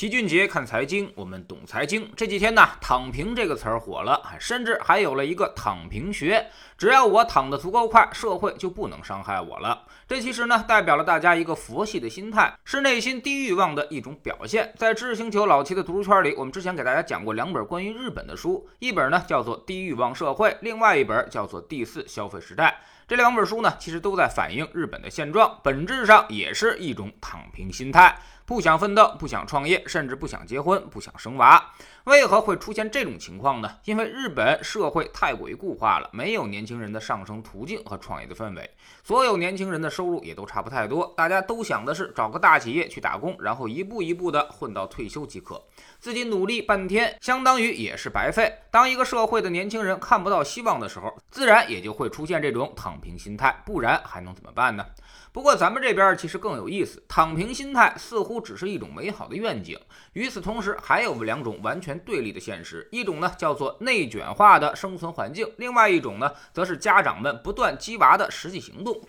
齐俊杰看财经，我们懂财经。这几天呢，“躺平”这个词儿火了，甚至还有了一个“躺平学”。只要我躺得足够快，社会就不能伤害我了。这其实呢，代表了大家一个佛系的心态，是内心低欲望的一种表现。在知识星球老齐的读书圈里，我们之前给大家讲过两本关于日本的书，一本呢叫做《低欲望社会》，另外一本叫做《第四消费时代》。这两本书呢，其实都在反映日本的现状，本质上也是一种躺平心态。不想奋斗，不想创业，甚至不想结婚，不想生娃。为何会出现这种情况呢？因为日本社会太过于固化了，没有年轻人的上升途径和创业的氛围。所有年轻人的收入也都差不太多，大家都想的是找个大企业去打工，然后一步一步的混到退休即可。自己努力半天，相当于也是白费。当一个社会的年轻人看不到希望的时候，自然也就会出现这种躺平心态。不然还能怎么办呢？不过咱们这边其实更有意思，躺平心态似乎只是一种美好的愿景。与此同时，还有两种完全对立的现实，一种呢叫做内卷化的生存环境，另外一种呢则是家长们不断激娃的实际行动。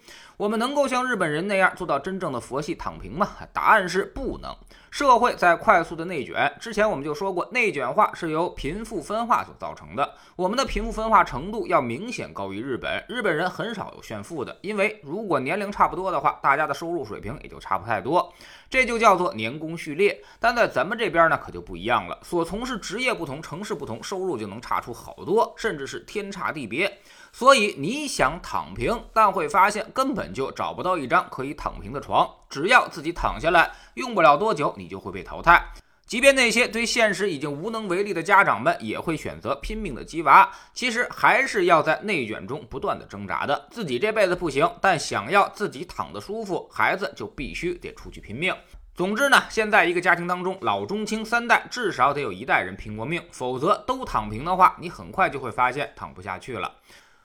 我们能够像日本人那样做到真正的佛系躺平吗？答案是不能。社会在快速的内卷，之前我们就说过，内卷化是由贫富分化所造成的。我们的贫富分化程度要明显高于日本，日本人很少有炫富的，因为如果年龄差不多的话，大家的收入水平也就差不太多，这就叫做年功序列。但在咱们这边呢，可就不一样了，所从事职业不同，城市不同，收入就能差出好多，甚至是天差地别。所以你想躺平，但会发现根本就找不到一张可以躺平的床。只要自己躺下来，用不了多久，你就会被淘汰。即便那些对现实已经无能为力的家长们，也会选择拼命的鸡娃。其实还是要在内卷中不断的挣扎的。自己这辈子不行，但想要自己躺得舒服，孩子就必须得出去拼命。总之呢，现在一个家庭当中，老中青三代至少得有一代人拼过命，否则都躺平的话，你很快就会发现躺不下去了。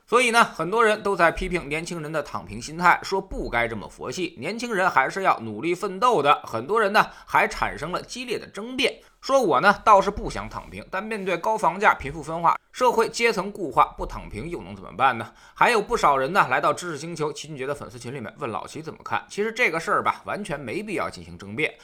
所以呢，很多人都在批评年轻人的躺平心态，说不该这么佛系，年轻人还是要努力奋斗的。很多人呢还产生了激烈的争辩，说我呢倒是不想躺平，但面对高房价、贫富分化、社会阶层固化，不躺平又能怎么办呢？还有不少人呢来到知识星球齐俊杰的粉丝群里面问老齐怎么看。其实这个事儿吧，完全没必要进行争辩。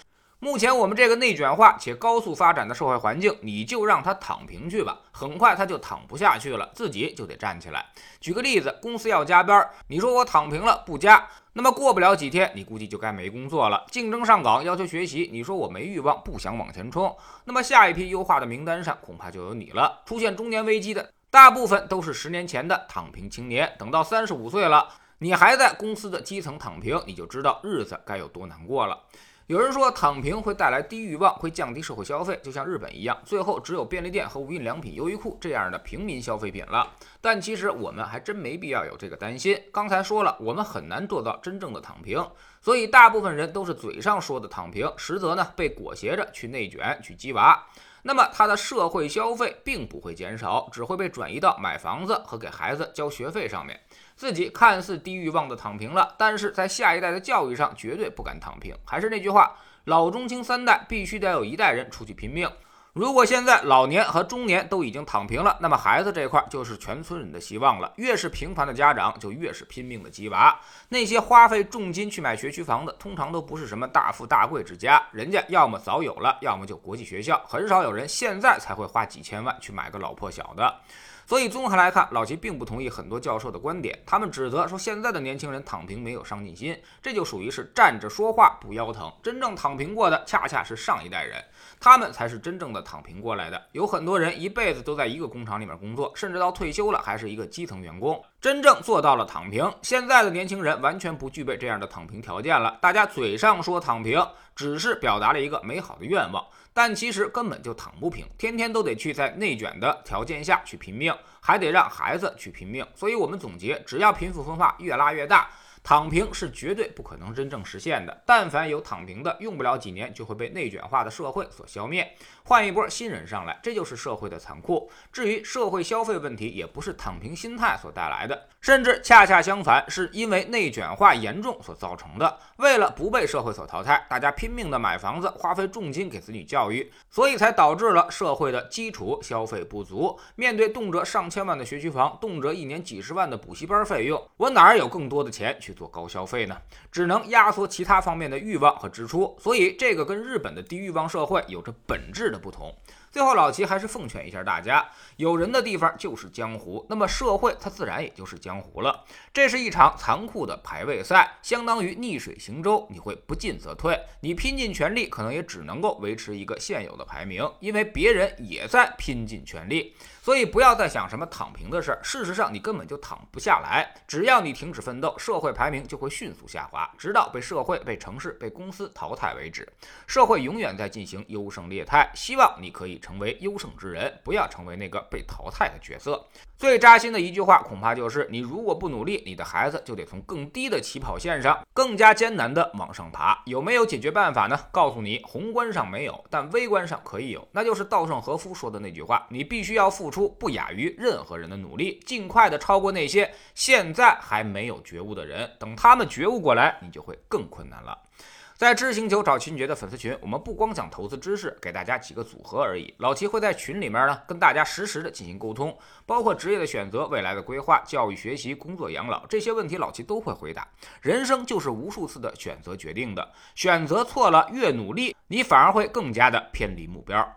目前我们这个内卷化且高速发展的社会环境，你就让他躺平去吧，很快他就躺不下去了，自己就得站起来。举个例子，公司要加班，你说我躺平了不加，那么过不了几天，你估计就该没工作了。竞争上岗要求学习，你说我没欲望，不想往前冲，那么下一批优化的名单上恐怕就有你了。出现中年危机的大部分都是十年前的躺平青年，等到三十五岁了，你还在公司的基层躺平，你就知道日子该有多难过了。有人说躺平会带来低欲望，会降低社会消费，就像日本一样，最后只有便利店和无印良品、优衣库这样的平民消费品了。但其实我们还真没必要有这个担心。刚才说了，我们很难做到真正的躺平，所以大部分人都是嘴上说的躺平，实则呢被裹挟着去内卷、去鸡娃。那么他的社会消费并不会减少，只会被转移到买房子和给孩子交学费上面。自己看似低欲望的躺平了，但是在下一代的教育上绝对不敢躺平。还是那句话，老中青三代必须得有一代人出去拼命。如果现在老年和中年都已经躺平了，那么孩子这块就是全村人的希望了。越是平凡的家长，就越是拼命的鸡娃。那些花费重金去买学区房的，通常都不是什么大富大贵之家，人家要么早有了，要么就国际学校，很少有人现在才会花几千万去买个老破小的。所以综合来看，老齐并不同意很多教授的观点。他们指责说，现在的年轻人躺平没有上进心，这就属于是站着说话不腰疼。真正躺平过的，恰恰是上一代人，他们才是真正的躺平过来的。有很多人一辈子都在一个工厂里面工作，甚至到退休了还是一个基层员工，真正做到了躺平。现在的年轻人完全不具备这样的躺平条件了。大家嘴上说躺平，只是表达了一个美好的愿望。但其实根本就躺不平，天天都得去在内卷的条件下去拼命，还得让孩子去拼命。所以，我们总结，只要贫富分化越拉越大。躺平是绝对不可能真正实现的。但凡有躺平的，用不了几年就会被内卷化的社会所消灭，换一波新人上来，这就是社会的残酷。至于社会消费问题，也不是躺平心态所带来的，甚至恰恰相反，是因为内卷化严重所造成的。为了不被社会所淘汰，大家拼命的买房子，花费重金给子女教育，所以才导致了社会的基础消费不足。面对动辄上千万的学区房，动辄一年几十万的补习班费用，我哪儿有更多的钱去？做高消费呢？只能压缩其他方面的欲望和支出。所以这个跟日本的低欲望社会有着本质的不同。最后，老齐还是奉劝一下大家：有人的地方就是江湖，那么社会它自然也就是江湖了。这是一场残酷的排位赛，相当于逆水行舟，你会不进则退。你拼尽全力，可能也只能够维持一个现有的排名，因为别人也在拼尽全力。所以不要再想什么躺平的事儿，事实上你根本就躺不下来。只要你停止奋斗，社会排名就会迅速下滑，直到被社会、被城市、被公司淘汰为止。社会永远在进行优胜劣汰，希望你可以成为优胜之人，不要成为那个被淘汰的角色。最扎心的一句话，恐怕就是你如果不努力，你的孩子就得从更低的起跑线上更加艰难的往上爬。有没有解决办法呢？告诉你，宏观上没有，但微观上可以有，那就是稻盛和夫说的那句话：你必须要付出不亚于任何人的努力，尽快的超过那些现在还没有觉悟的人。等他们觉悟过来，你就会更困难了。在知星球找秦爵的粉丝群，我们不光讲投资知识，给大家几个组合而已。老齐会在群里面呢，跟大家实时的进行沟通，包括职业的选择、未来的规划、教育学习、工作养老这些问题，老齐都会回答。人生就是无数次的选择决定的，选择错了，越努力，你反而会更加的偏离目标。